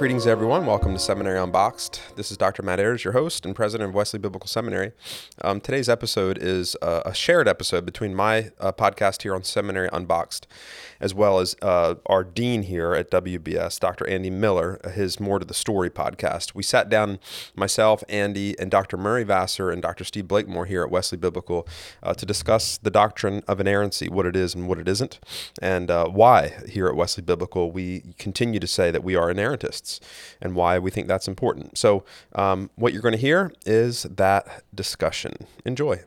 Greetings, everyone. Welcome to Seminary Unboxed. This is Dr. Matt Ayars, your host and president of Wesley Biblical Seminary. Um, today's episode is a shared episode between my uh, podcast here on Seminary Unboxed, as well as uh, our dean here at WBS, Dr. Andy Miller, his More to the Story podcast. We sat down, myself, Andy, and Dr. Murray Vasser and Dr. Steve Blakemore here at Wesley Biblical uh, to discuss the doctrine of inerrancy, what it is and what it isn't, and uh, why here at Wesley Biblical we continue to say that we are inerrantists and why we think that's important. So, um, what you're going to hear is that discussion. Enjoy.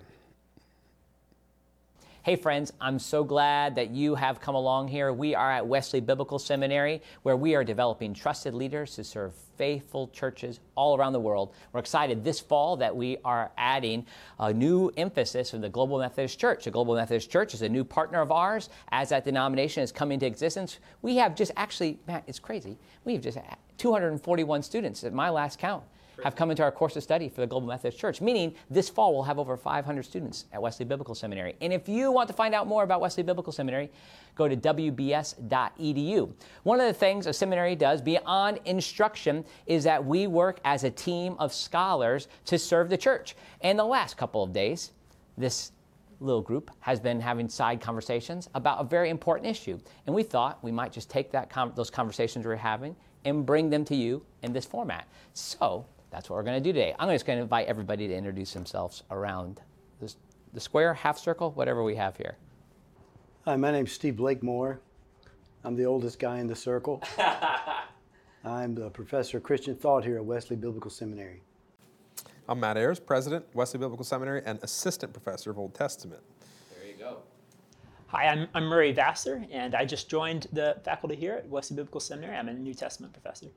Hey, friends, I'm so glad that you have come along here. We are at Wesley Biblical Seminary, where we are developing trusted leaders to serve faithful churches all around the world. We're excited this fall that we are adding a new emphasis in the Global Methodist Church. The Global Methodist Church is a new partner of ours. As that denomination has come into existence, we have just actually, Matt, it's crazy. We have just 241 students at my last count have come into our course of study for the Global Methodist Church, meaning this fall we'll have over 500 students at Wesley Biblical Seminary. And if you want to find out more about Wesley Biblical Seminary, go to wbs.edu. One of the things a seminary does beyond instruction is that we work as a team of scholars to serve the church. And the last couple of days, this little group has been having side conversations about a very important issue. And we thought we might just take that those conversations we're having and bring them to you in this format. So that's what we're going to do today. I'm just going to invite everybody to introduce themselves around this, the square, half circle, whatever we have here. Hi, my name's Steve Blakemore. I'm the oldest guy in the circle. I'm the professor of Christian thought here at Wesley Biblical Seminary. I'm Matt Ayars, president, Wesley Biblical Seminary, and assistant professor of Old Testament. Hi, I'm, I'm Murray Vasser, and I just joined the faculty here at Wesley Biblical Seminary. I'm a New Testament professor.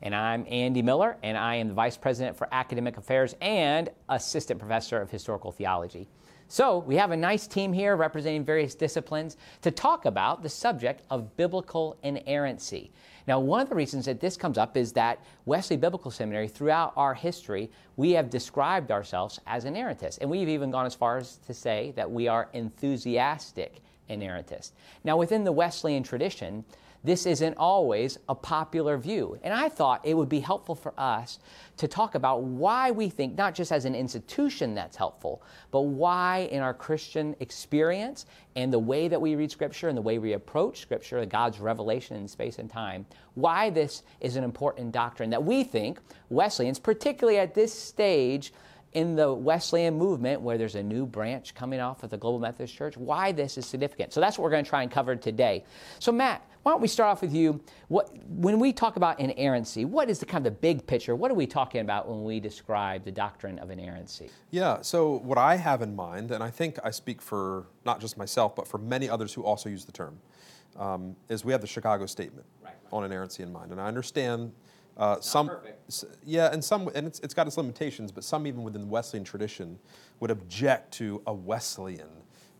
And I'm Andy Miller, and I am the Vice President for Academic Affairs and Assistant Professor of Historical Theology. So, we have a nice team here representing various disciplines to talk about the subject of biblical inerrancy. Now, one of the reasons that this comes up is that Wesley Biblical Seminary, throughout our history, we have described ourselves as inerrantists. And we've even gone as far as to say that we are enthusiastic inerrantists. Now, within the Wesleyan tradition, this isn't always a popular view. And I thought it would be helpful for us to talk about why we think, not just as an institution that's helpful, but why in our Christian experience and the way that we read Scripture and the way we approach Scripture, God's revelation in space and time, why this is an important doctrine that we think Wesleyans, particularly at this stage, in the Wesleyan movement, where there's a new branch coming off of the Global Methodist Church, why this is significant. So that's what we're going to try and cover today. So, Matt, why don't we start off with you? What, when we talk about inerrancy, what is the kind of the big picture? What are we talking about when we describe the doctrine of inerrancy? Yeah, so what I have in mind, and I think I speak for not just myself, but for many others who also use the term, um, is we have the Chicago Statement right, right. on inerrancy in mind. And I understand uh, some, perfect. yeah, and some, and it's, it's got its limitations, but some even within the Wesleyan tradition would object to a Wesleyan,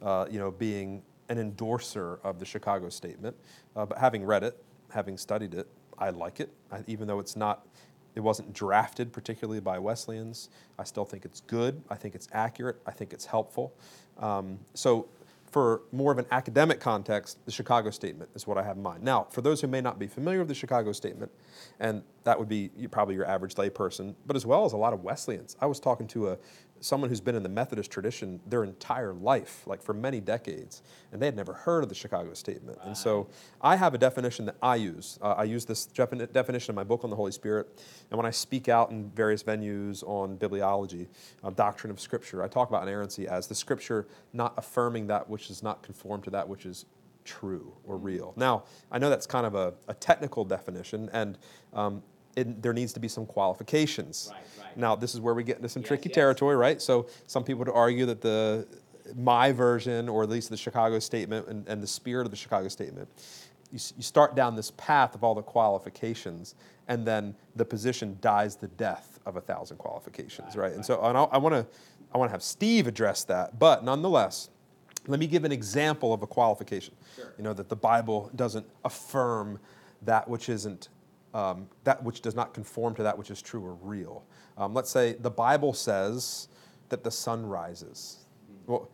uh, you know, being an endorser of the Chicago Statement, uh, but having read it, having studied it, I like it. I, even though it's not, it wasn't drafted particularly by Wesleyans, I still think it's good. I think it's accurate. I think it's helpful. Um, so, for more of an academic context, the Chicago Statement is what I have in mind. Now, for those who may not be familiar with the Chicago Statement, and that would be probably your average layperson, but as well as a lot of Wesleyans. I was talking to a, someone who's been in the Methodist tradition their entire life, like for many decades, and they had never heard of the Chicago Statement. And so I have a definition that I use. Uh, I use this definition in my book on the Holy Spirit, and when I speak out in various venues on bibliology, uh, doctrine of Scripture, I talk about inerrancy as the Scripture not affirming that which is not conformed to that which is true or mm-hmm. real. Now, I know that's kind of a, a technical definition, and um, it, there needs to be some qualifications. Right, right. Now, this is where we get into some yes, tricky yes. territory, right? So, some people would argue that the my version, or at least the Chicago Statement and, and the spirit of the Chicago Statement, you, you start down this path of all the qualifications, and then the position dies the death of a thousand qualifications, right? right? And so, and I want to I want to have Steve address that, but nonetheless, let me give an example of a qualification. Sure. You know that the Bible doesn't affirm that which isn't um, that which does not conform to that which is true or real. Um, let's say the Bible says that the sun rises. Well,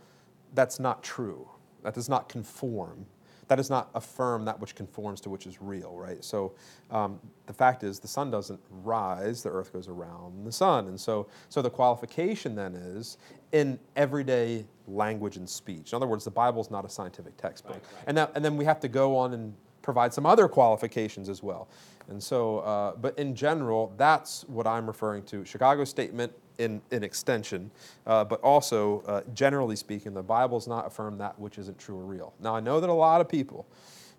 that's not true. That does not conform. that does not affirm that which conforms to which is real, right? So um, the fact is, the sun doesn't rise; the earth goes around the sun, and so so the qualification then is in everyday language and speech. In other words, the Bible is not a scientific textbook, Right, right. and that, and then we have to go on and provide some other qualifications as well. And so, uh, but in general, that's what I'm referring to. Chicago statement in, in extension, uh, but also, uh, generally speaking, the Bible's not affirm that which isn't true or real. Now, I know that a lot of people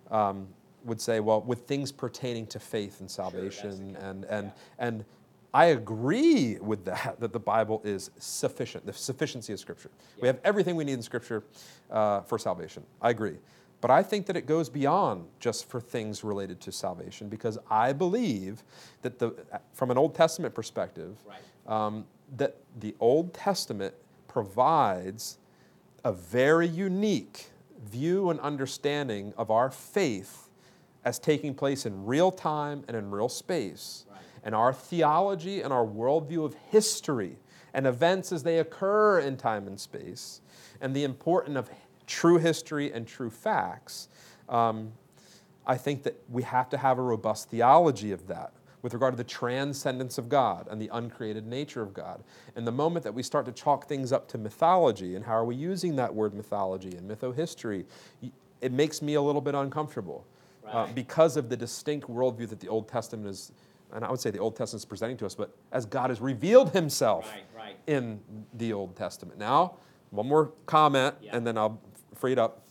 um, would say, well, with things pertaining to faith and salvation, and, and, and I agree with that, that the Bible is sufficient, the sufficiency of Scripture. We have everything we need in Scripture uh, for salvation. I agree. But I think that it goes beyond just for things related to salvation because I believe that the, from an Old Testament perspective, um, that the Old Testament provides a very unique view and understanding of our faith as taking place in real time and in real space. And our theology and our worldview of history and events as they occur in time and space, and the importance of true history and true facts. Um, I think that we have to have a robust theology of that with regard to the transcendence of God and the uncreated nature of God. And the moment that we start to chalk things up to mythology and how are we using that word mythology and mythohistory, it makes me a little bit uncomfortable uh, because of the distinct worldview that the Old Testament is, and I would say the Old Testament is presenting to us, but as God has revealed Himself Right, right. in the Old Testament. Now, one more comment, Yeah. and then I'll free it up.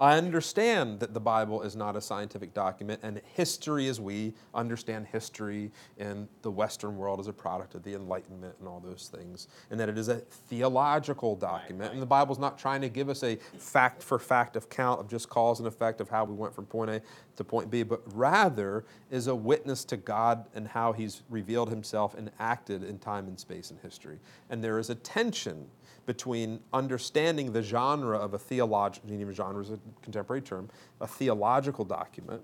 I understand that the Bible is not a scientific document, and history, as we understand history in the Western world, is a product of the Enlightenment and all those things, and that it is a theological document. And the Bible's not trying to give us a fact for fact account of just cause and effect of how we went from point A to point B, but rather is a witness to God and how He's revealed Himself and acted in time and space and history. And there is a tension between understanding the genre of a theological, genre is a contemporary term, a theological document,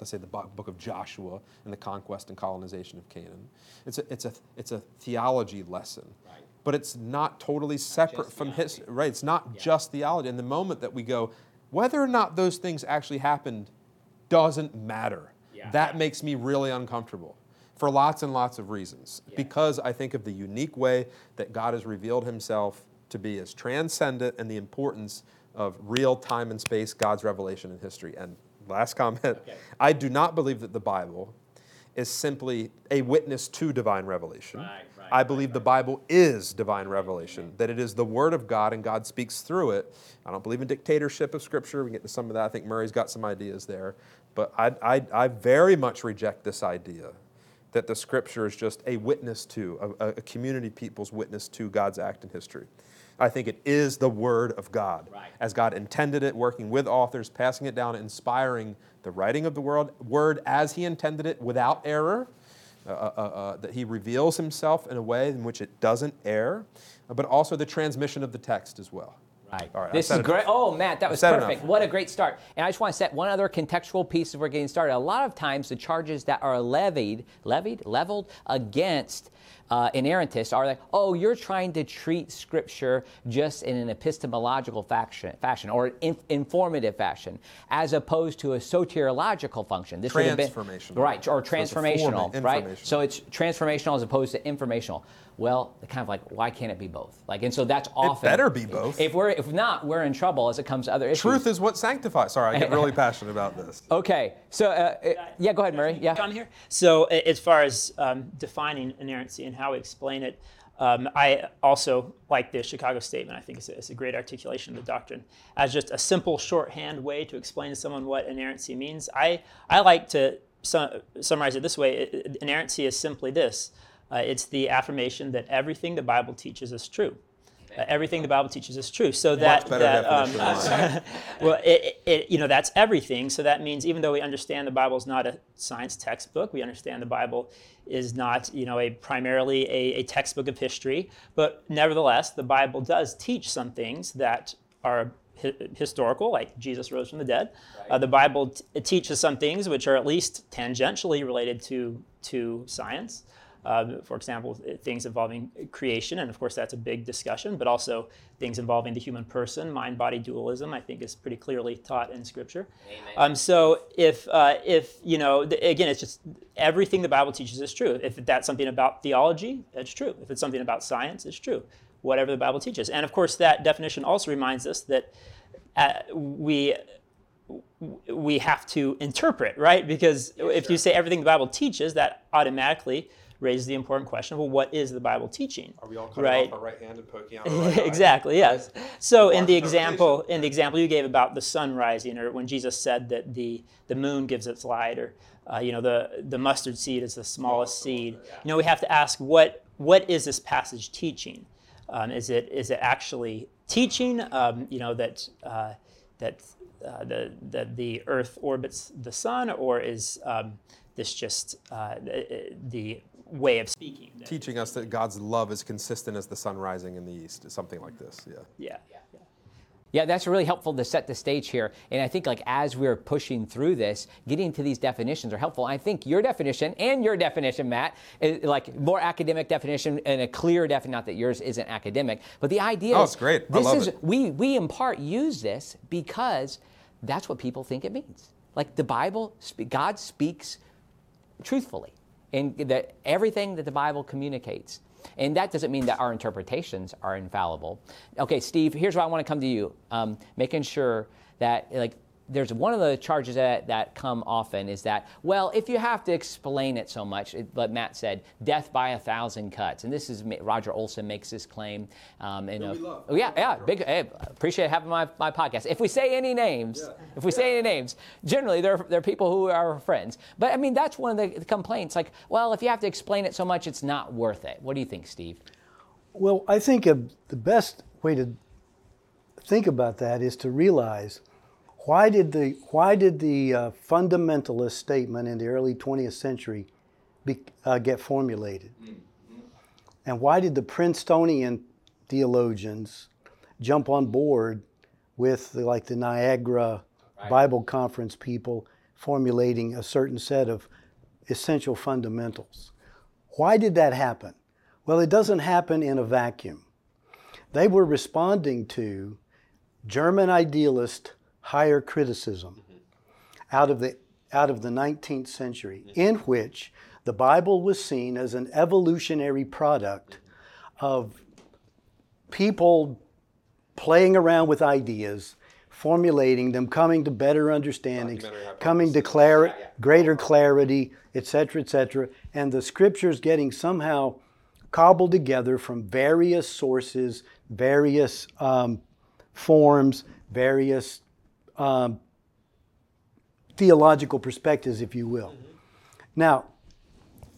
let's say the book of Joshua and the conquest and colonization of Canaan. It's a, it's a, it's a theology lesson. Right. But it's not totally separate just from history. Right, it's not Yeah. just theology. And the moment that we go, whether or not those things actually happened doesn't matter. Yeah. That makes me really uncomfortable for lots and lots of reasons. Yeah. Because I think of the unique way that God has revealed himself to be as transcendent and the importance of real time and space, God's revelation in history. And last comment Okay. I do not believe that the Bible is simply a witness to divine revelation. Right, right, I right, believe the Bible is divine revelation, that it is the Word of God and God speaks through it. I don't believe in dictatorship of Scripture. We get to some of that. I think Murray's got some ideas there. But I, I, I very much reject this idea that the Scripture is just a witness to, a, a community people's witness to God's act in history. I think it is the Word of God, Right. as God intended it, working with authors, passing it down, inspiring the writing of the world, Word as He intended it without error uh, uh, uh, that he reveals himself in a way in which it doesn't err, uh, but also the transmission of the text as well. Right. All right, This is great. Oh, Matt, that was perfect. enough. What a great start. And I just want to set one other contextual piece as we're getting started. A lot of times, the charges that are levied, levied, leveled against uh, inerrantists are like, oh, you're trying to treat Scripture just in an epistemological fashion, fashion or in, informative fashion, as opposed to a soteriological function. This have been- right? Or So transformational, form- right? So it's transformational as opposed to informational. Well, kind of like, why can't it be both? Like, and so that's often It better be both. If we're if not, we're in trouble as it comes to other issues. Truth is what sanctifies. Sorry, I get really passionate about this. Okay, so uh, uh, yeah, go ahead, Murray. Yeah. on here. So, a- as far as um, defining inerrancy and how we explain it, um, I also like the Chicago Statement. I think it's a, it's a great articulation of the doctrine as just a simple shorthand way to explain to someone what inerrancy means. I I like to su- summarize it this way: I- I- inerrancy is simply this. Uh, it's the affirmation that everything the Bible teaches is true. Uh, everything the Bible teaches is true. So that that um, well, it, it, you know, that's everything. So that means even though we understand the Bible is not a science textbook, we understand the Bible is not, you know, a primarily a, a textbook of history, but nevertheless, the Bible does teach some things that are hi- historical, like Jesus rose from the dead. Uh, the Bible t- it teaches some things which are at least tangentially related to to science. Um, for example, things involving creation, and of course that's a big discussion, but also things involving the human person, mind-body dualism, I think is pretty clearly taught in Scripture. Um, so if uh, if you know, th- again, it's just everything the Bible teaches is true. If that's something about theology, it's true. If it's something about science, it's true. Whatever the Bible teaches, and of course that definition also reminds us that uh, we we have to interpret, right? Because if you say everything the Bible teaches, that automatically raises the important question: Well, what is the Bible teaching? Are we all cutting right? off our right hand and poking out our right exactly. Yes. So in the example, in the example you gave about the sun rising, or when Jesus said that the the moon gives its light, or uh, you know the the mustard seed is the smallest seed. You know we have to ask what what is this passage teaching? Um, is it is it actually teaching? Um, you know that uh, that uh, the that the Earth orbits the sun, or is um, this just uh, the way of speaking? that- Teaching us that God's love is consistent as the sun rising in the east, something like this. Yeah. Yeah. yeah. Yeah, that's really helpful to set the stage here. And I think like as we're pushing through this, getting to these definitions are helpful. I think your definition and your definition, Matt, is like more academic definition and a clear definition. Not that yours isn't academic, but the idea Oh, is it's great. I This love is it. we we in part use this because that's what people think it means. Like the Bible, God speaks truthfully and that everything that the Bible communicates. And that doesn't mean that our interpretations are infallible. Okay, Steve, here's why I want to come to you. Um, making sure that, like, there's one of the charges that, that come often is that, well, if you have to explain it so much, it, but Matt said, death by a thousand cuts. And this is Roger Olson makes this claim. Um, and, uh, oh, yeah, yeah, big, hey, appreciate having my, my podcast. If we say any names, if we say any names, generally they're, they're people who are friends. But I mean, that's one of the complaints. Like, well, if you have to explain it so much, it's not worth it. What do you think, Steve? Well, I think uh, the best way to think about that is to realize why did the why did the uh, fundamentalist statement in the early 20th century be, uh, get formulated, and why did the Princetonian theologians jump on board with the, like the Niagara Bible Conference people formulating a certain set of essential fundamentals? Why did that happen? Well, it doesn't happen in a vacuum. They were responding to German idealist higher criticism out of the out of the 19th century, in which the Bible was seen as an evolutionary product of people playing around with ideas, formulating them, coming to better understandings, coming to clar- greater clarity, etc., etc., and the scriptures getting somehow cobbled together from various sources, various um, forms, various um, theological perspectives, if you will. Now,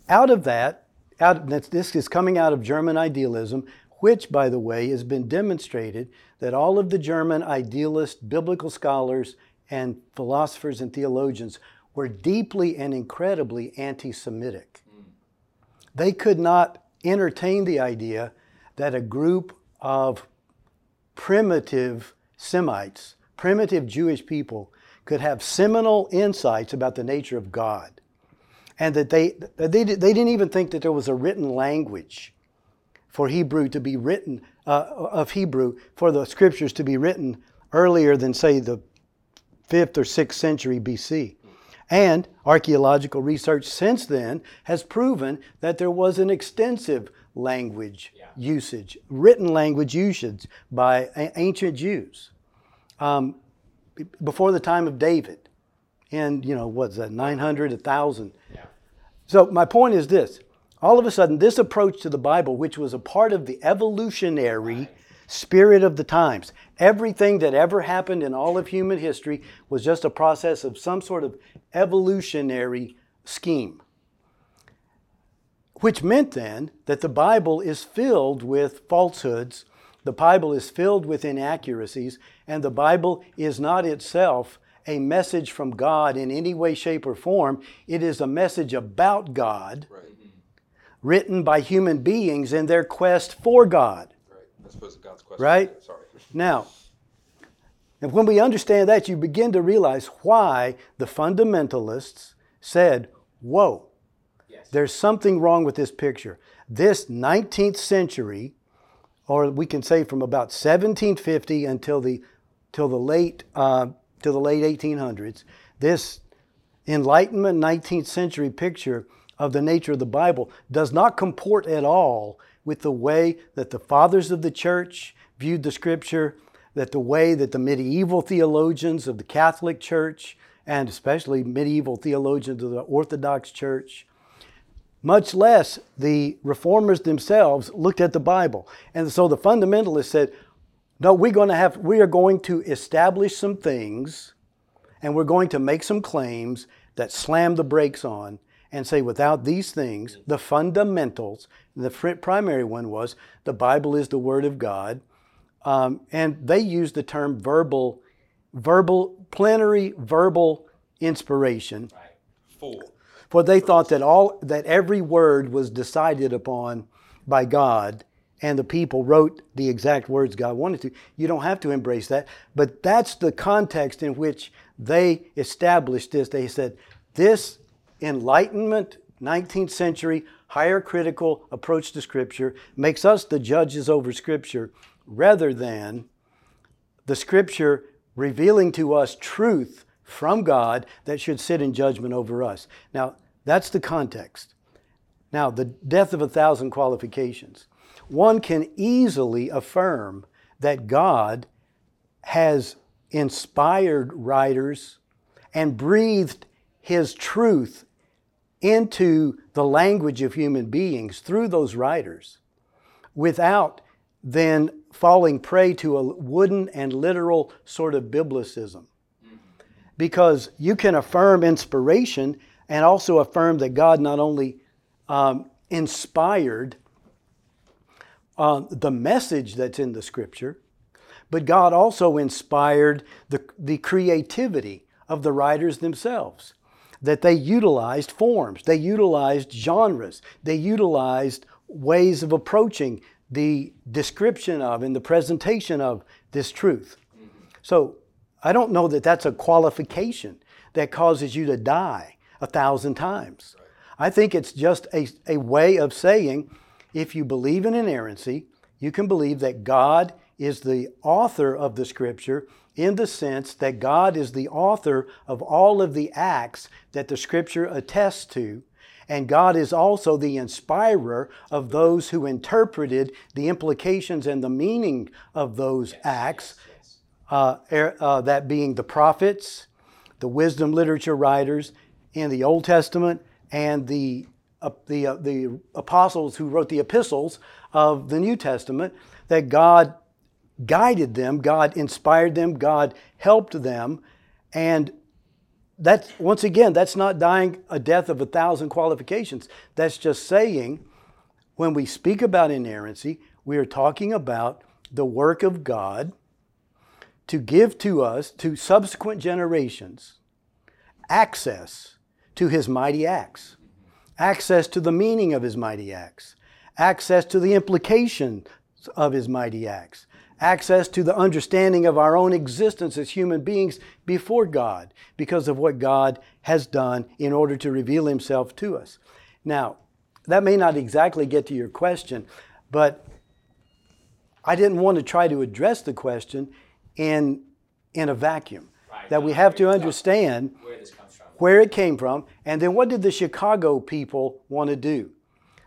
out of that, out that's, this is coming out of German idealism, which, by the way, has been demonstrated that all of the German idealist biblical scholars and philosophers and theologians were deeply and incredibly anti-Semitic. They could not entertain the idea that a group of primitive Semites, primitive Jewish people, could have seminal insights about the nature of God. And that they, they, they didn't even think that there was a written language for Hebrew to be written, uh, of Hebrew, for the scriptures to be written earlier than, say, the 5th or 6th century BC. And archaeological research since then has proven that there was an extensive language usage, written language usage by ancient Jews um, before the time of David. And, you know, what's that, 900, 1,000. So my point is this. All of a sudden, this approach to the Bible, which was a part of the evolutionary spirit of the times, everything that ever happened in all of human history was just a process of some sort of evolutionary scheme. Which meant then that the Bible is filled with falsehoods, the Bible is filled with inaccuracies, and the Bible is not itself a message from God in any way, shape, or form. It is a message about God mm-hmm. written by human beings in their quest for God. Right. I suppose God's question. Right? Sorry. Now, and when we understand that, you begin to realize why the fundamentalists said, Whoa, There's something wrong with this picture. This 19th century, or we can say from about 1750 until the till the late uh, till the late 1800s, this Enlightenment 19th century picture of the nature of the Bible does not comport at all with the way that the fathers of the church viewed the Scripture, that the way that the medieval theologians of the Catholic Church and especially medieval theologians of the Orthodox Church, much less the reformers themselves looked at the Bible. And so the fundamentalists said, no, we're going to have, we are going to establish some things and we're going to make some claims that slam the brakes on and say, without these things, the fundamentals, the primary one was the Bible is the Word of God. Um, and they used the term verbal, verbal, plenary verbal inspiration. Right. Full. For they thought that all that every word was decided upon by God and the people wrote the exact words God wanted to. You don't have to embrace that, but that's the context in which they established this. They said, this Enlightenment, 19th century, higher critical approach to Scripture makes us the judges over Scripture rather than the Scripture revealing to us truth from God that should sit in judgment over us. Now, that's the context. Now, the death of a thousand qualifications. One can easily affirm that God has inspired writers and breathed His truth into the language of human beings through those writers without then falling prey to a wooden and literal sort of biblicism. Mm-hmm. Because you can affirm inspiration and also affirm that God not only um, inspired uh, the message that's in the scripture, but God also inspired the, the creativity of the writers themselves. That they utilized forms, they utilized genres, they utilized ways of approaching the description of and the presentation of this truth. So I don't know that that's a qualification that causes you to die a thousand times. I think it's just a, a way of saying if you believe in inerrancy, you can believe that God is the author of the scripture in the sense that God is the author of all of the acts that the scripture attests to. And God is also the inspirer of those who interpreted the implications and the meaning of those acts, uh, er, uh, that being the prophets, the wisdom literature writers in the Old Testament, and the, uh, the, uh, the apostles who wrote the epistles of the New Testament, that God guided them, God inspired them, God helped them. And that's, once again, that's not dying a death of a thousand qualifications. That's just saying when we speak about inerrancy, we are talking about the work of God to give to us, to subsequent generations, access to his mighty acts, access to the meaning of his mighty acts, access to the implications of his mighty acts, access to the understanding of our own existence as human beings before God because of what God has done in order to reveal himself to us. Now, that may not exactly get to your question, but I didn't want to try to address the question in, in a vacuum. Right. That we have to understand where this comes from, where it came from, and then what did the Chicago people want to do?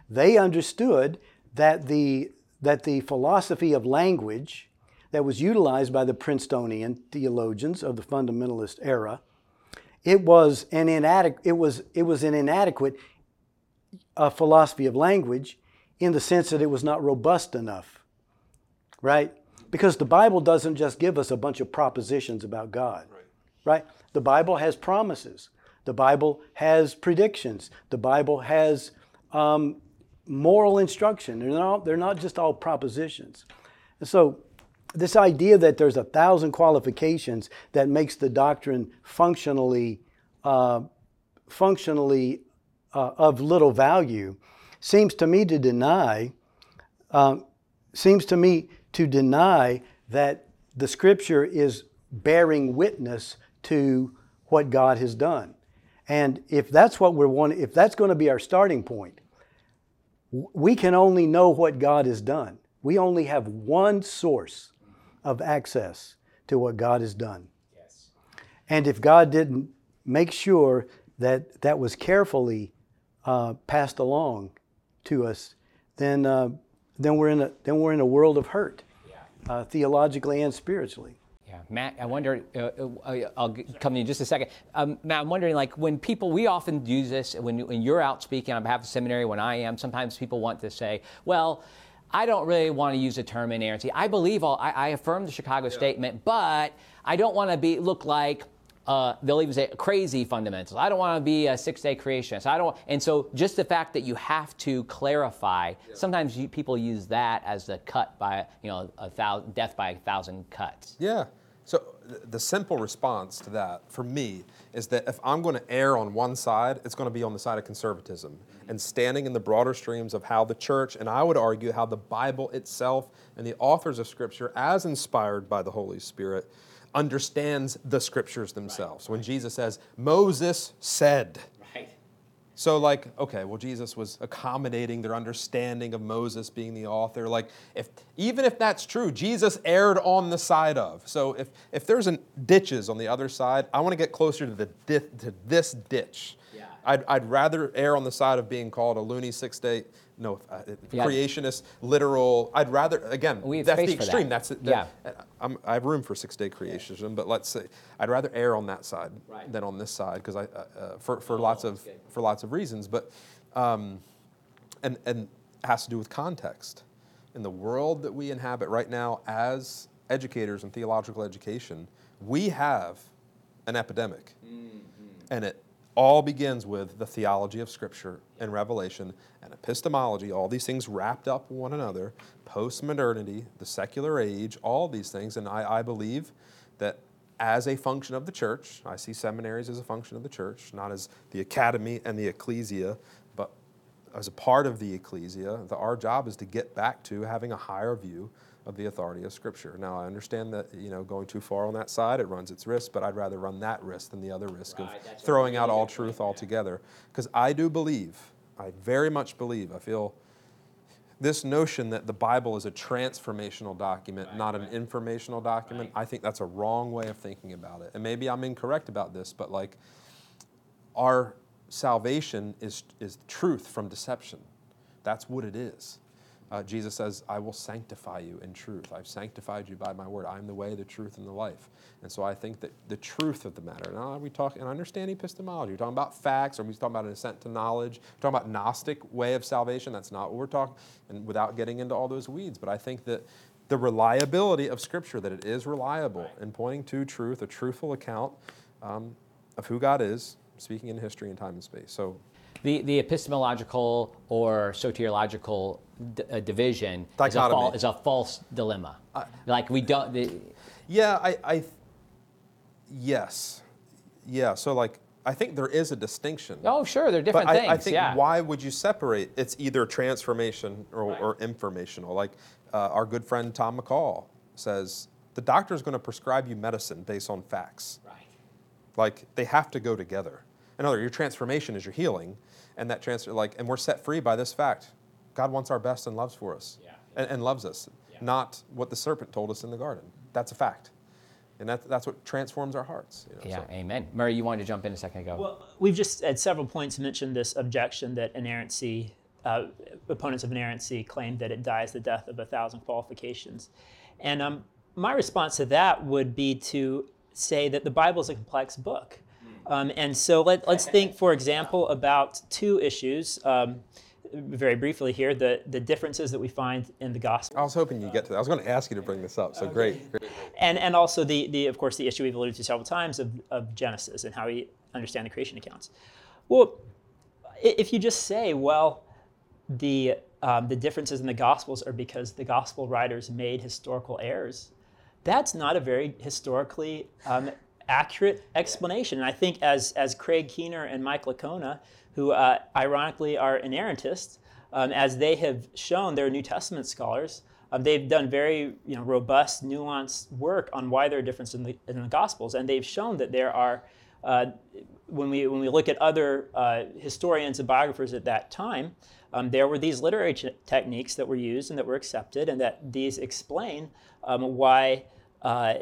They understood that the that the philosophy of language that was utilized by the Princetonian theologians of the fundamentalist era, it was an inadequate, it was, it was an inadequate uh, philosophy of language in the sense that it was not robust enough, right? Because the Bible doesn't just give us a bunch of propositions about God, right? right? The Bible has promises. The Bible has predictions. The Bible has um, moral instruction. They're not, they're not just all propositions. And so, this idea that there's a thousand qualifications that makes the doctrine functionally, uh, functionally uh, of little value seems to me to deny, uh, seems to me to deny that the Scripture is bearing witness to what God has done. And if that's what we're wanting, if that's going to be our starting point, we can only know what God has done. We only have one source of access to what God has done. Yes. And if God didn't make sure that that was carefully uh, passed along to us, then uh, then we're in a then we're in a world of hurt, yeah. uh, theologically and spiritually. Yeah, Matt, I wonder. Uh, uh, I'll come to you in just a second. Um, Matt, I'm wondering, like, when people, we often use this when, when you're out speaking on behalf of seminary. When I am, sometimes people want to say, "Well, I don't really want to use the term inerrancy. I believe all. I, I affirm the Chicago yeah. statement, but I don't want to be look like uh, they'll even say crazy fundamentals. I don't want to be a six-day creationist. I don't. And so, just the fact that you have to clarify. Yeah. Sometimes you, people use that as the cut by you know a thousand death by a thousand cuts. Yeah. So the simple response to that for me is that if I'm going to err on one side, it's going to be on the side of conservatism mm-hmm. and standing in the broader streams of how the church, and I would argue how the Bible itself and the authors of Scripture, as inspired by the Holy Spirit, understands the scriptures themselves. Right, when Jesus says, Moses said. Right. So, like, okay, well, Jesus was accommodating their understanding of Moses being the author. Like, if even if that's true, Jesus erred on the side of. So, if if there's an ditches on the other side, I want to get closer to the to this ditch. I'd, I'd rather err on the side of being called a loony six day no uh, yeah. creationist, literal. I'd rather again. That's the extreme. That. That's the, yeah. I'm, i have room for six day creationism, yeah. but let's say I'd rather err on that side right. than on this side because I uh, uh, for for oh, lots of good. for lots of reasons, but um, and and has to do with context. In the world that we inhabit right now, as educators in theological education, we have an epidemic, mm-hmm. and it all begins with the theology of Scripture and Revelation and epistemology, all these things wrapped up one another, post-modernity, the secular age, all these things. And I, I believe that as a function of the church, I see seminaries as a function of the church, not as the academy and the ecclesia, but as a part of the ecclesia. The, our job is to get back to having a higher view of the authority of Scripture. Now, I understand that you know going too far on that side it runs its risk, but I'd rather run that risk than the other risk right, of throwing out all truth altogether. Because I do believe, I very much believe, I feel this notion that the Bible is a transformational document, right, not right. an informational document, I think that's a wrong way of thinking about it. And maybe I'm incorrect about this, but like our salvation is, is truth from deception. That's what it is. Uh, Jesus says, I will sanctify you in truth. I've sanctified you by my word. I'm the way, the truth, and the life. And so I think that the truth of the matter, now we talk, and understand epistemology, we're talking about facts, or we're talking about an ascent to knowledge, we're talking about Gnostic way of salvation. That's not what we're talking, and without getting into all those weeds. But I think that the reliability of Scripture, that it is reliable in pointing to truth, a truthful account um, of who God is, speaking in history and time and space. So the, the epistemological or soteriological d- uh, division is a, fal- is a, false dilemma. Uh, like we don't. The, yeah, I, I. Yes, yeah. So like, I think there is a distinction. Oh, sure, they're different but things. I, I think yeah. why would you separate? It's either transformation or, right. or informational. Like uh, our good friend Tom McCall says, the doctor is going to prescribe you medicine based on facts. Right. Like they have to go together. In other words, your transformation is your healing, and that transfer, like, and we're set free by this fact. God wants our best and loves for us, yeah. and, and, loves us, yeah. not what the serpent told us in the garden. That's a fact. And that, that's what transforms our hearts. You know, yeah, so. amen. Murray, you wanted to jump in a second ago. Well, we've just at several points mentioned this objection that inerrancy, uh, opponents of inerrancy claim that it dies the death of a thousand qualifications. And um, my response to that would be to say that the Bible is a complex book. Um, and so let, us think, for example, about two issues. Um, very briefly here, the, the differences that we find in the gospel. I was hoping you'd get to that. I was going to ask you to bring this up, so great. great. And, and also, the, the, of course, the issue we've alluded to several times of, of Genesis and how we understand the creation accounts. Well, if you just say, well, the, um, the differences in the Gospels are because the Gospel writers made historical errors, that's not a very historically um, accurate explanation. And I think as, as Craig Keener and Mike Licona, who uh, ironically are inerrantists, um, as they have shown, they're New Testament scholars. Um, they've done very you know, robust, nuanced work on why there are differences in the, in the Gospels, and they've shown that there are uh, when we when we look at other uh, historians and biographers at that time, um, there were these literary ch- techniques that were used and that were accepted, and that these explain um, why. Uh,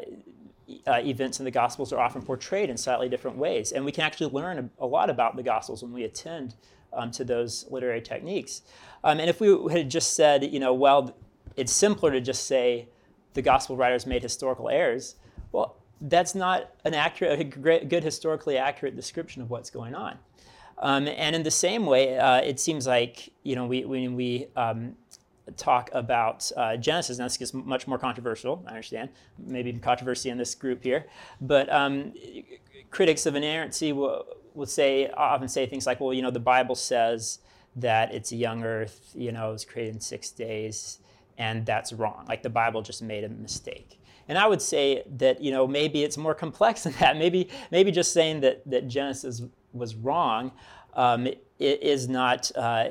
uh, events in the Gospels are often portrayed in slightly different ways. And we can actually learn a, a lot about the Gospels when we attend um, to those literary techniques. Um, and if we had just said, you know, well, it's simpler to just say the Gospel writers made historical errors, well, that's not an accurate, a great, good historically accurate description of what's going on. Um, and in the same way, uh, it seems like you know we, when we um, talk about uh, Genesis, Now, this gets much more controversial. I understand, maybe controversy in this group here, but um, critics of inerrancy will, will say often say things like, "Well, you know, the Bible says that it's a young Earth. You know, it was created in six days, and that's wrong. Like the Bible just made a mistake." And I would say that you know maybe it's more complex than that. Maybe maybe just saying that that Genesis was wrong um, is not uh,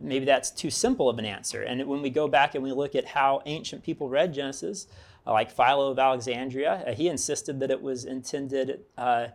maybe that's too simple of an answer. And when we go back and we look at how ancient people read Genesis, uh, like Philo of Alexandria, uh, he insisted that it was intended. Uh,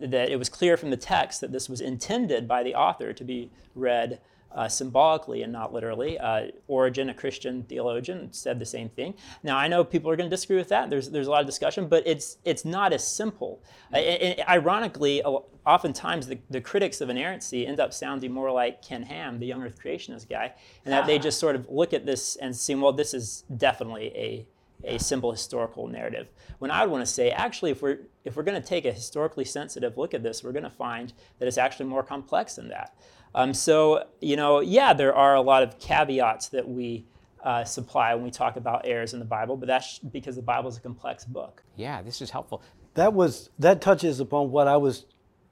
that it was clear from the text that this was intended by the author to be read uh, symbolically and not literally. Uh, Origen, a Christian theologian, said the same thing. Now I know people are going to disagree with that. There's there's a lot of discussion, but it's it's not as simple. Uh, and, and ironically, oftentimes the, the critics of inerrancy end up sounding more like Ken Ham, the young Earth creationist guy, and that they just sort of look at this and see, well, this is definitely a a simple historical narrative. When I would want to say, actually, if we're if we're going to take a historically sensitive look at this, we're going to find that it's actually more complex than that. Um, so, you know, yeah, there are a lot of caveats that we uh, supply when we talk about errors in the Bible, but that's because the Bible is a complex book. Yeah, this is helpful. That was that touches upon what I was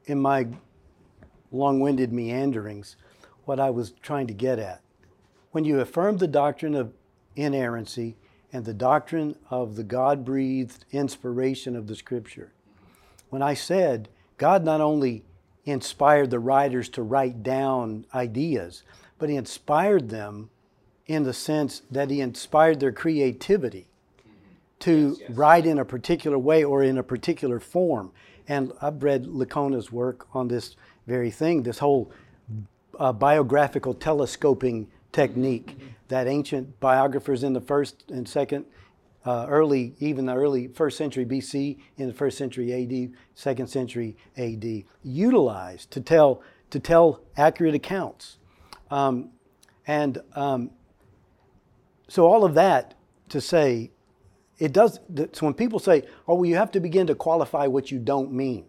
in my long-winded meanderings, what I was trying to get at. When you affirm the doctrine of inerrancy and the doctrine of the God-breathed inspiration of the Scripture, when I said God not only inspired the writers to write down ideas, but he inspired them in the sense that he inspired their creativity to yes, yes. write in a particular way or in a particular form. And I've read Licona's work on this very thing, this whole uh, biographical telescoping technique mm-hmm. that ancient biographers in the first and second uh, early, even the early first century BC, in the first century AD, second century AD, utilized to tell to tell accurate accounts, um, and um, so all of that to say, it does. So when people say, "Oh, well, you have to begin to qualify what you don't mean,"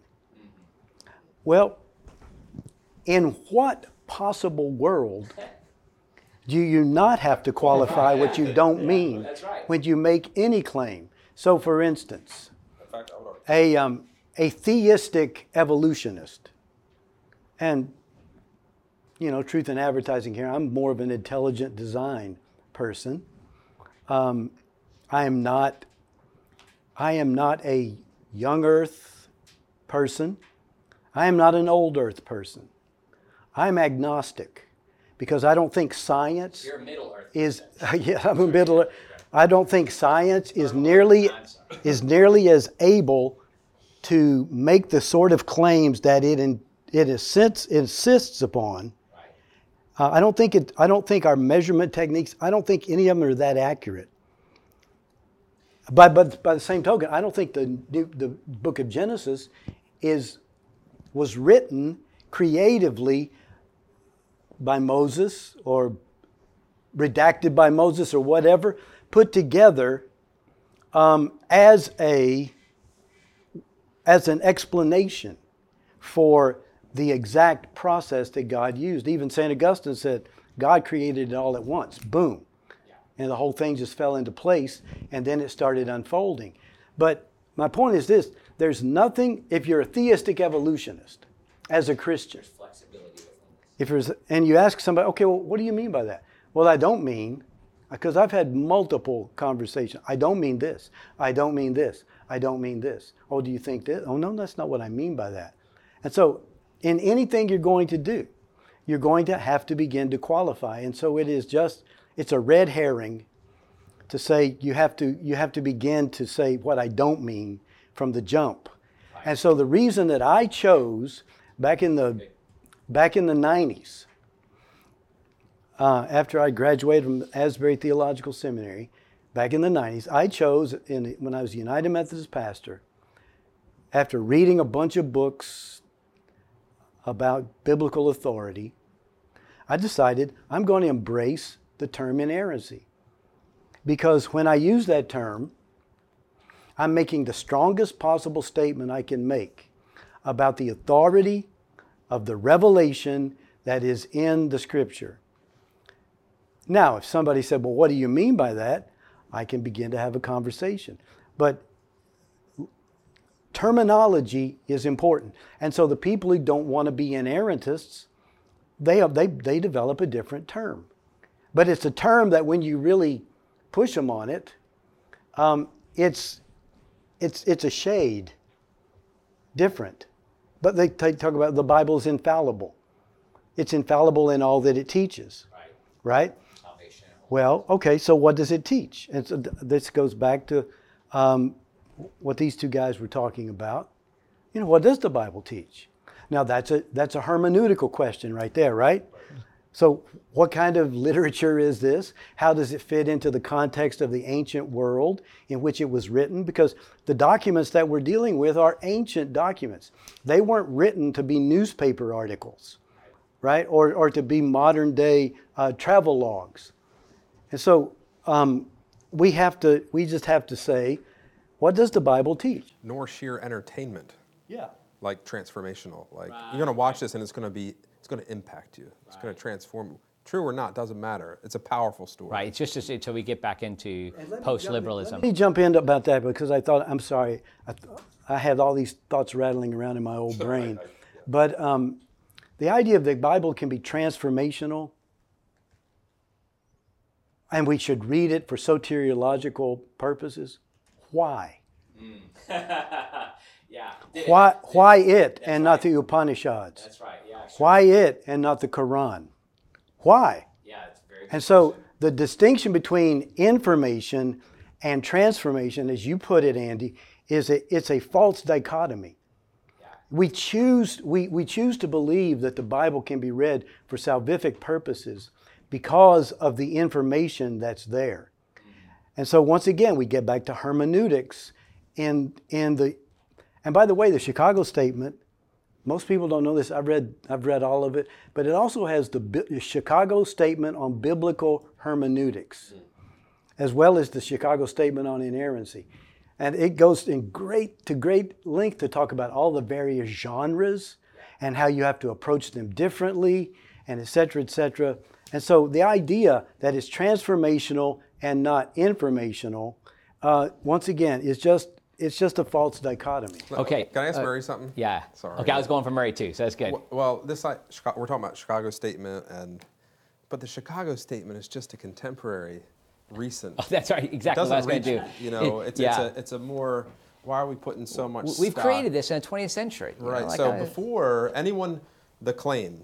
well, in what possible world do you not have to qualify what you don't mean when you make any claim? So, for instance, a, um, a theistic evolutionist, and you know, truth in advertising here, I'm more of an intelligent design person. Um, I am not. I am not a young Earth person. I am not an old Earth person. I'm agnostic because I don't think science is yeah I'm a middle I don't think science is nearly is nearly as able to make the sort of claims that it in, it insists, insists upon. Uh, I don't think it. I don't think our measurement techniques. I don't think any of them are that accurate. But but by the same token, I don't think the the book of Genesis is was written creatively by Moses or redacted by Moses or whatever, put together um, as a as an explanation for the exact process that God used. Even St. Augustine said, God created it all at once. Boom. And the whole thing just fell into place, and then it started unfolding. But my point is this there's nothing, if you're a theistic evolutionist as a Christian, if there's, and you ask somebody, okay, well, what do you mean by that? Well, I don't mean, because I've had multiple conversations. I don't mean this. I don't mean this. I don't mean this. Oh, do you think this? Oh, no, that's not what I mean by that. And so, in anything you're going to do, you're going to have to begin to qualify. And so, it is just, it's a red herring to say you have to, you have to begin to say what I don't mean from the jump. And so, the reason that I chose back in the back in the 90s, uh, after I graduated from Asbury Theological Seminary, back in the 90s, I chose in, when I was a United Methodist pastor, after reading a bunch of books about biblical authority, I decided I'm going to embrace the term inerrancy. Because when I use that term, I'm making the strongest possible statement I can make about the authority of the revelation that is in the scripture. Now, if somebody said, Well, what do you mean by that? I can begin to have a conversation. But terminology is important. And so the people who don't want to be inerrantists, they, they, they develop a different term. But it's a term that when you really push them on it, um, it's, it's, it's a shade different. But they, they talk about the Bible is infallible. It's infallible in all that it teaches. Right? right? Well, okay, so what does it teach? And so this goes back to um, what these two guys were talking about. You know, what does the Bible teach? Now that's a that's a hermeneutical question right there, right? So, what kind of literature is this? How does it fit into the context of the ancient world in which it was written? Because the documents that we're dealing with are ancient documents. They weren't written to be newspaper articles, right? Or, or to be modern day uh, travel logs. And so um, we have to, we just have to say, what does the Bible teach? Nor sheer entertainment. Yeah. Like transformational. Like right. you're going to watch this and it's going to be, it's going to impact you. It's right. going to transform you. True or not doesn't matter. It's a powerful story. Right. It's just until we get back into post-liberalism. Let me jump in about that because I thought I'm sorry. I, I had all these thoughts rattling around in my old brain, but um, the idea of the Bible can be transformational and we should read it for soteriological purposes. Why? Mm. yeah. Why, it? why it That's and right. not the Upanishads? That's right. Why it and not the Quran? Why? Yeah, it's very. And so the distinction between information and transformation, as you put it, Andy, is a, it's a false dichotomy. Yeah. We choose, we, we choose to believe that the Bible can be read for salvific purposes because of the information that's there. Mm-hmm. And so once again, we get back to hermeneutics in, in the, and by the way, the Chicago Statement, most people don't know this. I've read, I've read all of it, but it also has the, Chicago Statement on Biblical Hermeneutics, as well as the Chicago Statement on Inerrancy. And it goes in great, to great length to talk about all the various genres and how you have to approach them differently, and et cetera, et cetera. And so the idea that it's transformational and not informational, uh, once again, is just it's just a false dichotomy. Okay. Can I ask uh, Murray something? Yeah. Sorry. Okay, I was going for Murray too, so that's good. Well, this we're talking about Chicago Statement, and but the Chicago Statement is just a contemporary, recent. Oh, that's right. Exactly what I was going to do. You know, it's, yeah. it's, a, it's a more. Why are we putting so much? We've stock? created this in the 20th century. Right. Know, like so before anyone, the claim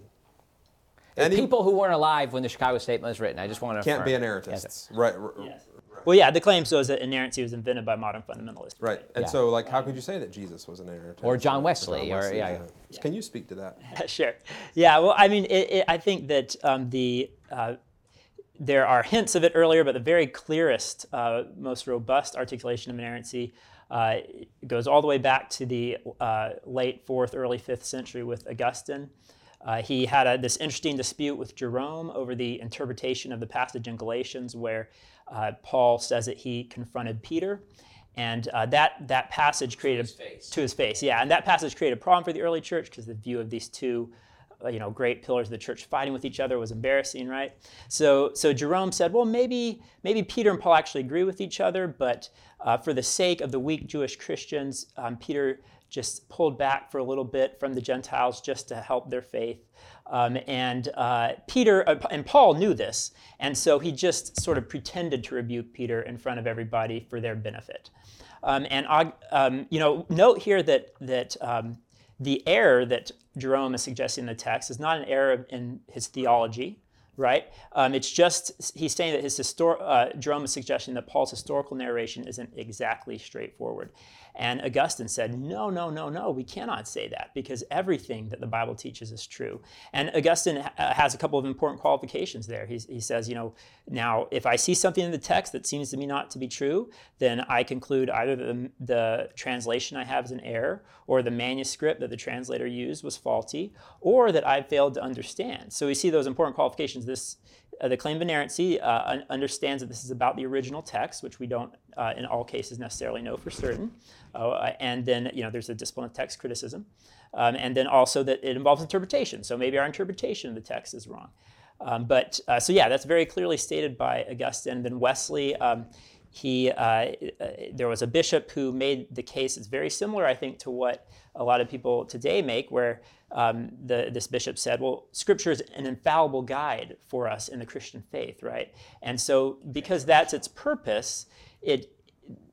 any, people who weren't alive when the Chicago Statement was written. I just want to can't be inerrantists, yes. right, right, yes. Well, yeah, the claim was that inerrancy was invented by modern fundamentalists. Right, and yeah. so like, how could you say that Jesus was an inerrantist? Or John Wesley, or, John Wesley, or yeah. yeah. Can you speak to that? sure. Yeah. Well, I mean, it, it, I think that um, the uh, there are hints of it earlier, but the very clearest, uh, most robust articulation of inerrancy uh, goes all the way back to the uh, late fourth, early fifth century with Augustine. Uh, he had a, this interesting dispute with Jerome over the interpretation of the passage in Galatians where uh, Paul says that he confronted Peter. And uh, that, that passage created to his, to his face, yeah. And that passage created a problem for the early church because the view of these two, uh, you know, great pillars of the church fighting with each other was embarrassing, right? So, so Jerome said, well, maybe, maybe Peter and Paul actually agree with each other, but uh, for the sake of the weak Jewish Christians, um, Peter just pulled back for a little bit from the Gentiles just to help their faith. Um, and uh, Peter uh, and Paul knew this, and so he just sort of pretended to rebuke Peter in front of everybody for their benefit. Um, and um, you know, note here that that um, the error that Jerome is suggesting in the text is not an error in his theology, right? Um, it's just he's saying that his histor- uh, Jerome is suggesting that Paul's historical narration isn't exactly straightforward. And Augustine said, no, no, no, no, we cannot say that because everything that the Bible teaches is true. And Augustine ha- uh, has a couple of important qualifications there. He's, he says, you know, now if I see something in the text that seems to me not to be true, then I conclude either the, the translation I have is an error, or the manuscript that the translator used was faulty, or that I failed to understand. So we see those important qualifications. This uh, the claim of inerrancy uh, understands that this is about the original text, which we don't, uh, in all cases, necessarily know for certain. Uh, and then, you know, there's a discipline of text criticism. Um, and then also that it involves interpretation. So maybe our interpretation of the text is wrong. Um, but uh, so, yeah, that's very clearly stated by Augustine. And Then Wesley, um, he, uh, there was a bishop who made the case, it's very similar, I think, to what a lot of people today make, where um, the, this bishop said, well, scripture is an infallible guide for us in the Christian faith, right? And so, because that's its purpose, it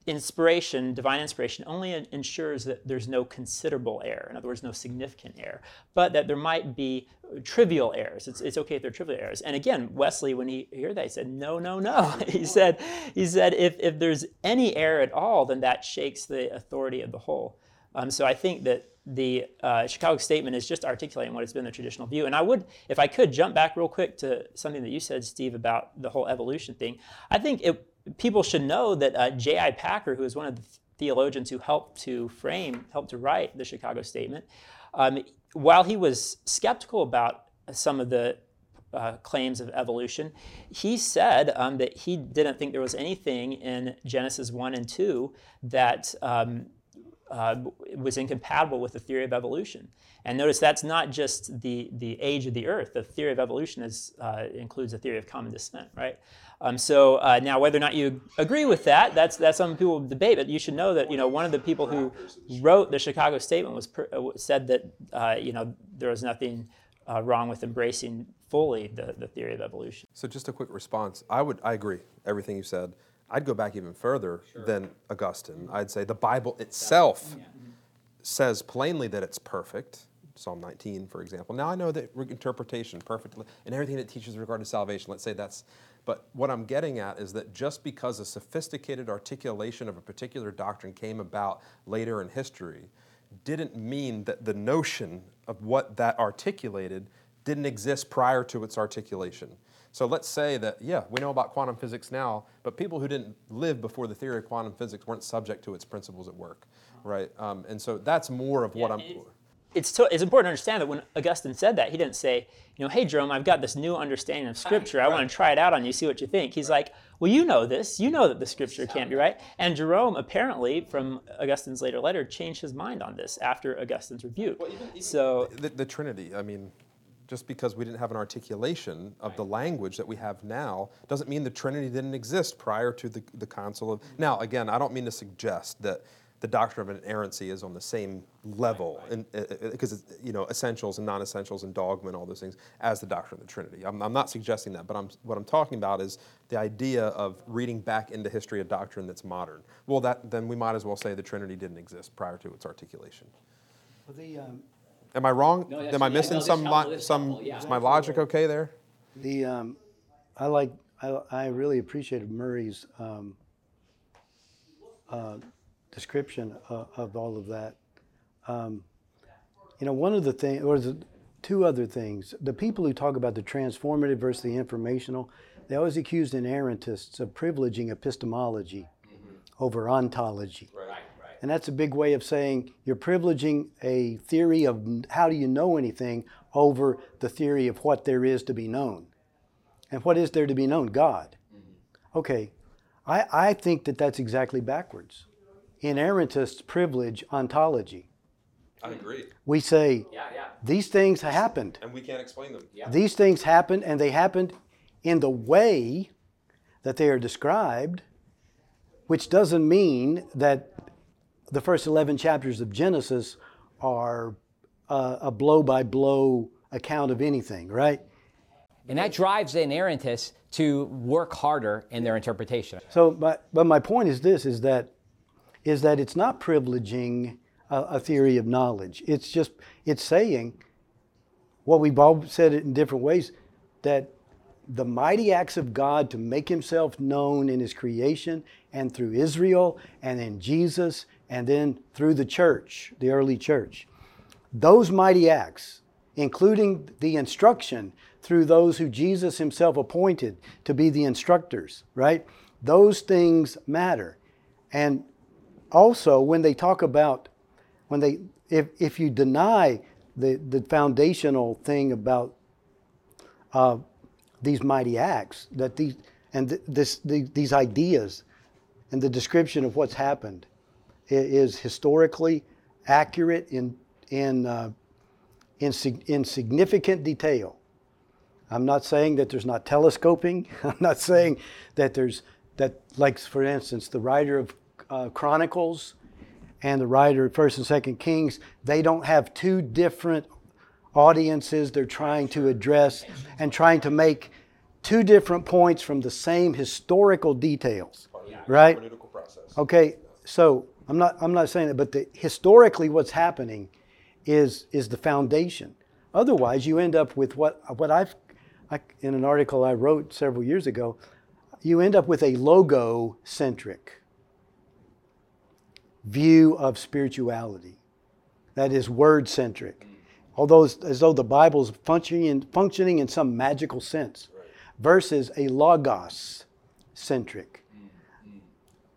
inspiration, divine inspiration, only ensures that there's no considerable error. In other words, no significant error, but that there might be trivial errors. It's, it's okay if they're trivial errors. And again, Wesley, when he heard that, he said, no, no, no. he said, he said, if, if there's any error at all, then that shakes the authority of the whole. Um, so I think that the uh, Chicago statement is just articulating what has been the traditional view. And I would, if I could, jump back real quick to something that you said, Steve, about the whole evolution thing. I think it, people should know that uh, J.I. Packer, who is one of the theologians who helped to frame, helped to write the Chicago statement, um, while he was skeptical about some of the uh, claims of evolution, he said um, that he didn't think there was anything in Genesis 1 and 2 that um, uh, was incompatible with the theory of evolution. And notice that's not just the, the age of the earth. The theory of evolution is, uh, includes the theory of common descent, right? Um, so uh, now, whether or not you agree with that, that's that's some people debate. But you should know that you know one of the people who wrote the Chicago Statement was per, uh, said that uh, you know there was nothing uh, wrong with embracing fully the, the theory of evolution. So just a quick response. I would I agree everything you said. I'd go back even further sure. than Augustine. Mm-hmm. I'd say the Bible itself yeah. Mm-hmm. says plainly that it's perfect. Psalm 19, for example. Now I know that interpretation perfectly and everything that teaches in regard to salvation. Let's say that's. But what I'm getting at is that just because a sophisticated articulation of a particular doctrine came about later in history, didn't mean that the notion of what that articulated didn't exist prior to its articulation. So let's say that, yeah, we know about quantum physics now, but people who didn't live before the theory of quantum physics weren't subject to its principles at work, right? Um, and so that's more of what I'm. it's, so, it's important to understand that when Augustine said that, he didn't say, you know, hey, Jerome, I've got this new understanding of Scripture. I want to try it out on you, see what you think. He's like, well, you know this. You know that the Scripture can't be right. And Jerome, apparently, from Augustine's later letter, changed his mind on this after Augustine's rebuke. Well, even, even so, the, the Trinity, I mean, just because we didn't have an articulation of the language that we have now doesn't mean the Trinity didn't exist prior to the, the Council of. Now, again, I don't mean to suggest that the doctrine of inerrancy is on the same level, because uh, uh, you know essentials and non-essentials and dogma and all those things as the doctrine of the Trinity. I'm, I'm not suggesting that, but I'm, what I'm talking about is the idea of reading back into history a doctrine that's modern. Well, that then we might as well say the Trinity didn't exist prior to its articulation. Well, the um, Am I wrong? No, Am I missing no, some, lo- some, yeah. is my logic okay there? The, um, I like, I, I really appreciated Murray's um, uh, description of, of all of that. Um, you know, one of the things, or the, two other things. The people who talk about the transformative versus the informational, they always accuse inerrantists of privileging epistemology mm-hmm. over ontology. Right. And that's a big way of saying you're privileging a theory of how do you know anything over the theory of what there is to be known. And what is there to be known? God. Mm-hmm. Okay, I, I think that that's exactly backwards. Inerrantists privilege ontology. I agree. We say yeah, yeah. these things happened. And we can't explain them. Yeah. These things happened, and they happened in the way that they are described, which doesn't mean that the first 11 chapters of Genesis are uh, a blow by blow account of anything, right? And that drives the inerrantists to work harder in their interpretation. So, but, but my point is this: is that is that it's not privileging a, a theory of knowledge. It's just it's saying what we've all said it in different ways that the mighty acts of God to make himself known in his creation and through Israel and in Jesus and then through the church, the early church. Those mighty acts, including the instruction through those who Jesus himself appointed to be the instructors, right? Those things matter. And also, when they talk about, when they, if, if you deny the, the foundational thing about uh, these mighty acts, that these, and th- this, the, these ideas and the description of what's happened is historically accurate in, in, uh, in, in significant detail. I'm not saying that there's not telescoping. I'm not saying that there's, that, like, for instance, the writer of uh, Chronicles and the writer of First and Second Kings, they don't have two different audiences they're trying to address and trying to make two different points from the same historical details, right? Okay, so I'm not I'm not saying that, but the, historically, what's happening is is the foundation. Otherwise, you end up with what what I've I, in an article I wrote several years ago. You end up with a logo centric view of spirituality that is word centric. Although as though the Bible's functioning in, functioning in some magical sense, versus a logos centric. Mm-hmm.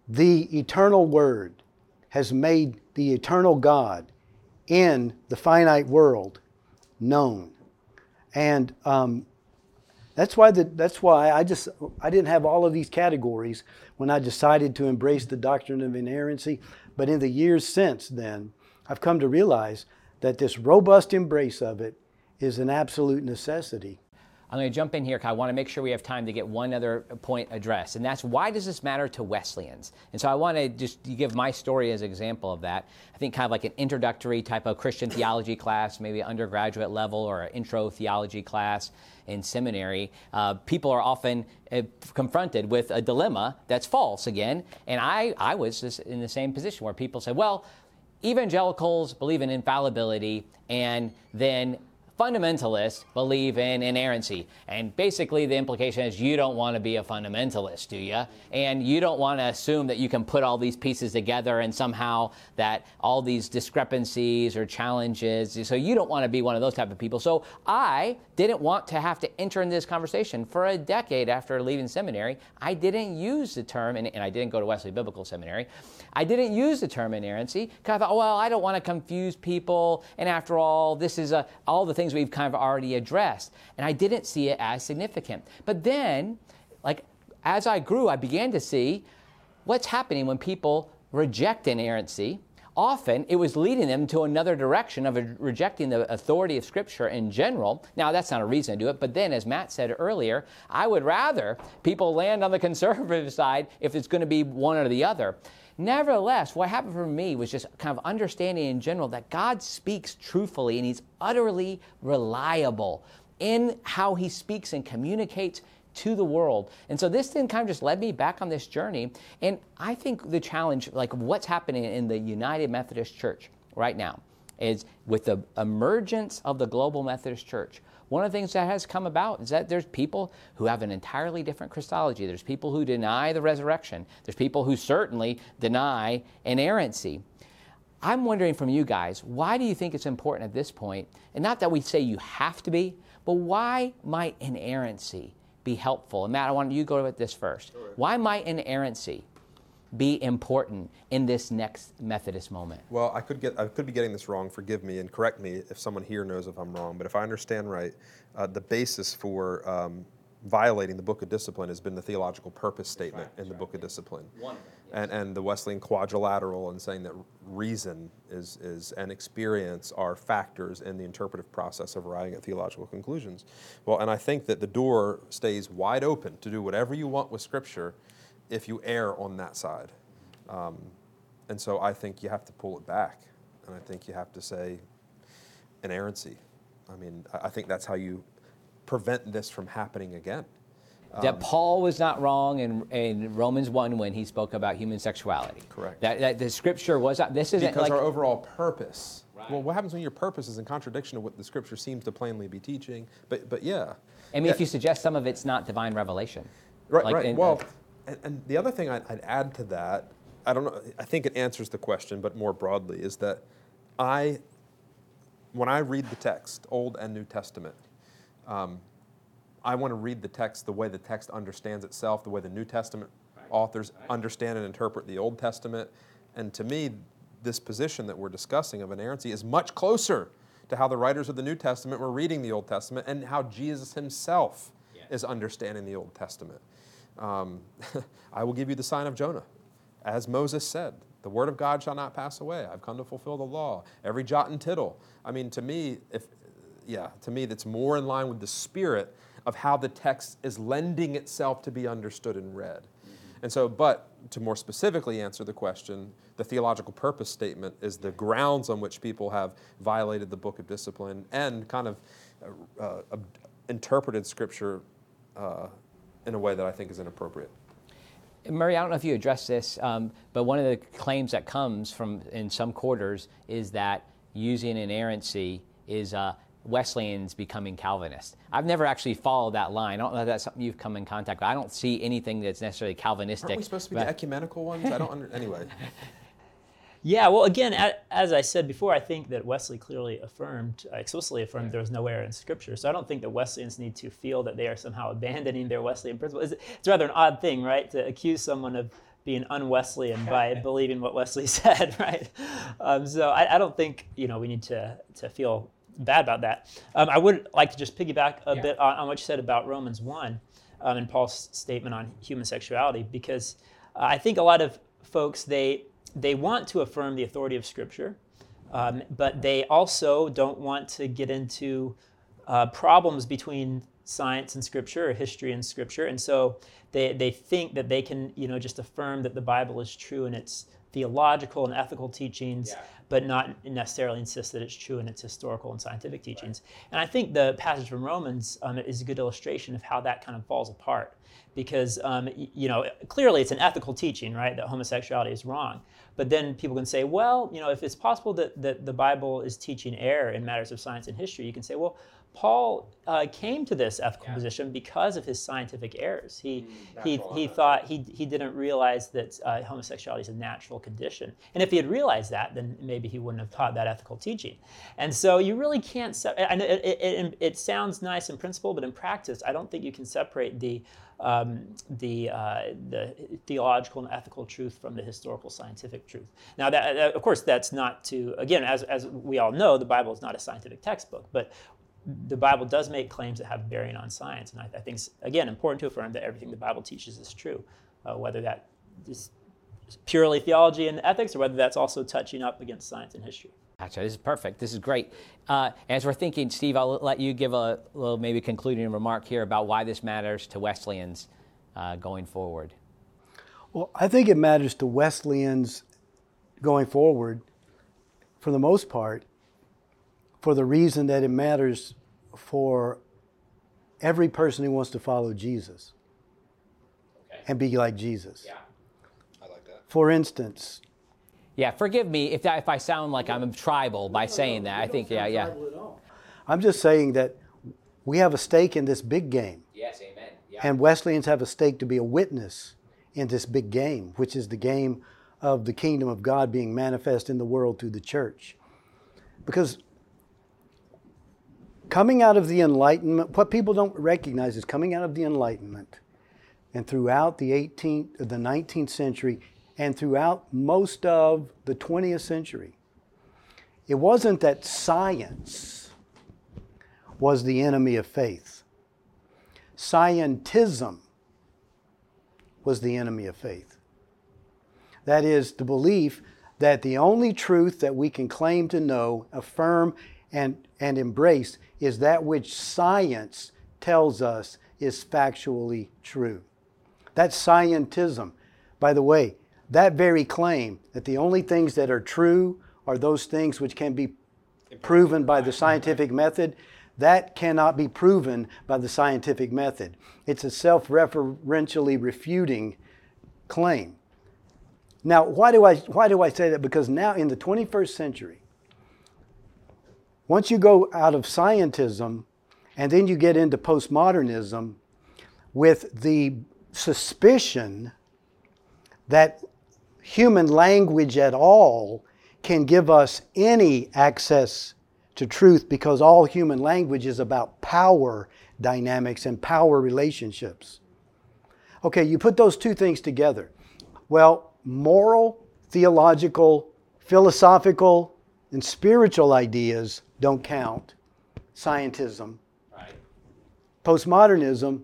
The eternal word has made the eternal God in the finite world known. And um, that's why the, that's why I just I didn't have all of these categories when I decided to embrace the doctrine of inerrancy. But in the years since then, I've come to realize that this robust embrace of it is an absolute necessity. I'm going to jump in here because I want to make sure we have time to get one other point addressed, and that's why does this matter to Wesleyans? And so I want to just give my story as an example of that. I think kind of like an introductory type of Christian theology class, maybe undergraduate level or an intro theology class in seminary. Uh, people are often uh, confronted with a dilemma that's false again, and I I was in the same position where people said, well evangelicals believe in infallibility, and then fundamentalists believe in inerrancy. And basically, the implication is you don't want to be a fundamentalist, do you? And you don't want to assume that you can put all these pieces together and somehow that all these discrepancies or challenges. So you don't want to be one of those type of people. So I didn't want to have to enter into this conversation for a decade after leaving seminary. I didn't use the term, and, and I didn't go to Wesley Biblical Seminary. I didn't use the term inerrancy because I thought, well, I don't want to confuse people. And after all, this is a, all the things things we've kind of already addressed. And I didn't see it as significant. But then, like, as I grew, I began to see what's happening when people reject inerrancy. Often it was leading them to another direction of rejecting the authority of Scripture in general. Now, that's not a reason to do it, but then, as Matt said earlier, I would rather people land on the conservative side if it's going to be one or the other. Nevertheless, what happened for me was just kind of understanding in general that God speaks truthfully and He's utterly reliable in how He speaks and communicates to the world. And so this then kind of just led me back on this journey. And I think the challenge, like what's happening in the United Methodist Church right now, is with the emergence of the global Methodist Church, one of the things that has come about is that there's people who have an entirely different Christology. There's people who deny the resurrection. There's people who certainly deny inerrancy. I'm wondering from you guys, why do you think it's important at this point? And not that we say you have to be, but why might inerrancy be helpful? And Matt, I want you to go with this first. Why might inerrancy be important in this next Methodist moment? Well, I could get I could be getting this wrong. Forgive me and correct me if someone here knows if I'm wrong. But if I understand right, uh, the basis for um, violating the Book of Discipline has been the theological purpose statement right, in the right, Book of Discipline, yes. And and the Wesleyan quadrilateral and saying that reason is is and experience are factors in the interpretive process of arriving at theological conclusions. Well, and I think that the door stays wide open to do whatever you want with Scripture if you err on that side. Um, and so I think you have to pull it back. And I think you have to say inerrancy. I mean, I think that's how you prevent this from happening again. That Paul was not wrong in, in Romans 1 when he spoke about human sexuality. Correct. That, that the scripture was not, this isn't because like, our overall purpose. Well, what happens when your purpose is in contradiction of what the scripture seems to plainly be teaching? But, but yeah. I mean, Yeah. if you suggest some of it's not divine revelation. Right, Like right. well, and, and the other thing I'd, I'd add to that, I don't know, I think it answers the question, but more broadly, is that I, when I read the text, Old and New Testament, um, I want to read the text the way the text understands itself, the way the New Testament authors understand and interpret the Old Testament. And to me, this position that we're discussing of inerrancy is much closer to how the writers of the New Testament were reading the Old Testament and how Jesus himself is understanding the Old Testament. Um, I will give you the sign of Jonah. As Moses said, the word of God shall not pass away. I've come to fulfill the law. Every jot and tittle. I mean, to me, if yeah, to me, that's more in line with the spirit of how the text is lending itself to be understood and read. And so, but to more specifically answer the question, the theological purpose statement is the grounds on which people have violated the book of discipline and kind of uh, uh, interpreted scripture uh, in a way that I think is inappropriate. Murray, I don't know if you addressed this, um, but one of the claims that comes from in some quarters is that using inerrancy is uh, Wesleyans becoming Calvinist. I've never actually followed that line. I don't know if that's something you've come in contact with. I don't see anything that's necessarily Calvinistic. Aren't we supposed to be but- the ecumenical ones? I don't under, anyway. Yeah, well, again, as I said before, I think that Wesley clearly affirmed, uh, explicitly affirmed there was no error in Scripture. So I don't think that Wesleyans need to feel that they are somehow abandoning their Wesleyan principles. It's, it's rather an odd thing, right, to accuse someone of being un-Wesleyan by believing what Wesley said, right? Um, so I, I don't think you know we need to to feel bad about that. Um, I would like to just piggyback a Yeah. bit on, on what you said about Romans one um, and Paul's statement on human sexuality, because uh, I think a lot of folks they they want to affirm the authority of Scripture, um, but they also don't want to get into uh, problems between science and Scripture or history and Scripture, and so they, they think that they can you know just affirm that the Bible is true in its theological and ethical teachings, but not necessarily insist that it's true in its historical and scientific teachings. And I think the passage from Romans um, is a good illustration of how that kind of falls apart because um, you know clearly it's an ethical teaching right that homosexuality is wrong but then people can say well you know if it's possible that, that the bible is teaching error in matters of science and history you can say well paul uh, came to this ethical position because of his scientific errors. He he, he thought he, he didn't realize that uh, homosexuality is a natural condition. And if he had realized that then maybe he wouldn't have taught that ethical teaching. And so you really can't se- and it, it, it, it sounds nice in principle but in practice i don't think you can separate the um, the, uh, the theological and ethical truth from the historical scientific truth. Now, that, that- of course, that's not to, again, as, as we all know, the Bible is not a scientific textbook, but the Bible does make claims that have bearing on science. And I, I think it's, again, important to affirm that everything the Bible teaches is true, uh, whether that is purely theology and ethics or whether that's also touching up against science and history. Gotcha. This is perfect. This is great. Uh, as we're thinking, Steve, I'll let you give a little maybe concluding remark here about why this matters to Wesleyans uh, going forward. Well, I think it matters to Wesleyans going forward, for the most part, for the reason that it matters for every person who wants to follow Jesus and be like Jesus. Yeah. I like that. For instance, Yeah, forgive me if, that, if I sound like I'm tribal by saying that. I think, yeah, yeah. I'm just saying that we have a stake in this big game, Yes, amen. Yeah. and Wesleyans have a stake to be a witness in this big game, which is the game of the kingdom of God being manifest in the world through the church. Because coming out of the Enlightenment, what people don't recognize is coming out of the Enlightenment and throughout the 18th, the 19th century, and throughout most of the 20th century, it wasn't that science was the enemy of faith. Scientism was the enemy of faith. That is the belief that the only truth that we can claim to know, affirm, and, and embrace is that which science tells us is factually true. That's scientism. By the way, that very claim that the only things that are true are those things which can be proven by the scientific method, that cannot be proven by the scientific method. It's a self referentially refuting claim. Now, why do, I, why do I say that? Because now in the 21st century, once you go out of scientism and then you get into postmodernism with the suspicion that human language at all can give us any access to truth because all human language is about power dynamics and power relationships. Okay, you put those two things together. Well, moral, theological, philosophical, and spiritual ideas don't count. Scientism. Right. Postmodernism,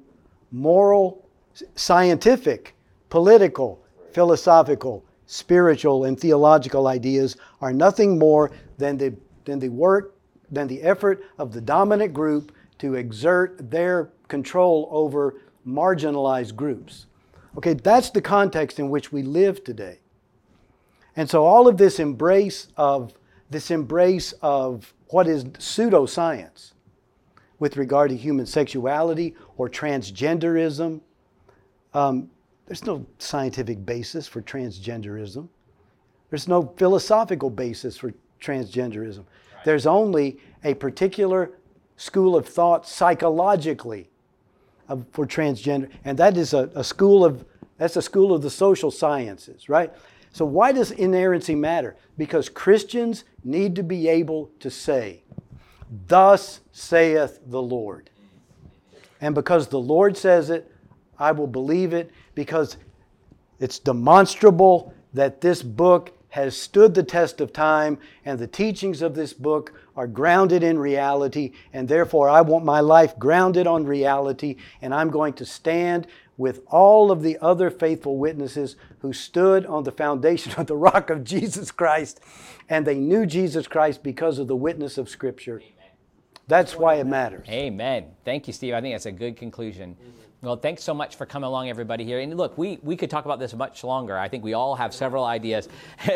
moral, scientific, political, philosophical, spiritual, and theological ideas are nothing more than the, than the work, than the effort of the dominant group to exert their control over marginalized groups. Okay, that's the context in which we live today. And so all of this embrace of this embrace of what is pseudoscience with regard to human sexuality or transgenderism. Um, there's no scientific basis for transgenderism. There's no philosophical basis for transgenderism. Right. There's only a particular school of thought psychologically for transgender, and that is a, a school of that's a school of the social sciences, right? So why does inerrancy matter? Because Christians need to be able to say, "Thus saith the Lord," and because the Lord says it, I will believe it because it's demonstrable that this book has stood the test of time and the teachings of this book are grounded in reality and therefore I want my life grounded on reality and I'm going to stand with all of the other faithful witnesses who stood on the foundation of the rock of Jesus Christ and they knew Jesus Christ because of the witness of Scripture. That's why it matters. Amen. Thank you, Steve. I think that's a good conclusion. Well, thanks so much for coming along, everybody here. And look, we, we could talk about this much longer. I think we all have several ideas.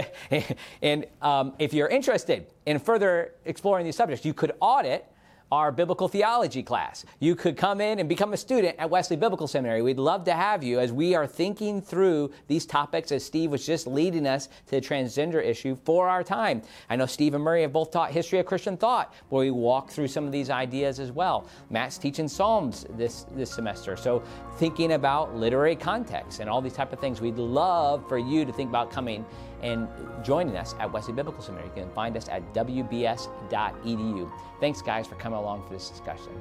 and um, if you're interested in further exploring these subjects, you could audit our biblical theology class. You could come in and become a student at Wesley Biblical Seminary. We'd love to have you as we are thinking through these topics as Steve was just leading us to the transgender issue for our time. I know Steve and Murray have both taught history of Christian thought, where we walk through some of these ideas as well. Matt's teaching Psalms this, this semester. So thinking about literary context and all these type of things. We'd love for you to think about coming and joining us at Wesley Biblical Seminary. You can find us at wbs.edu. Thanks, guys, for coming along for this discussion.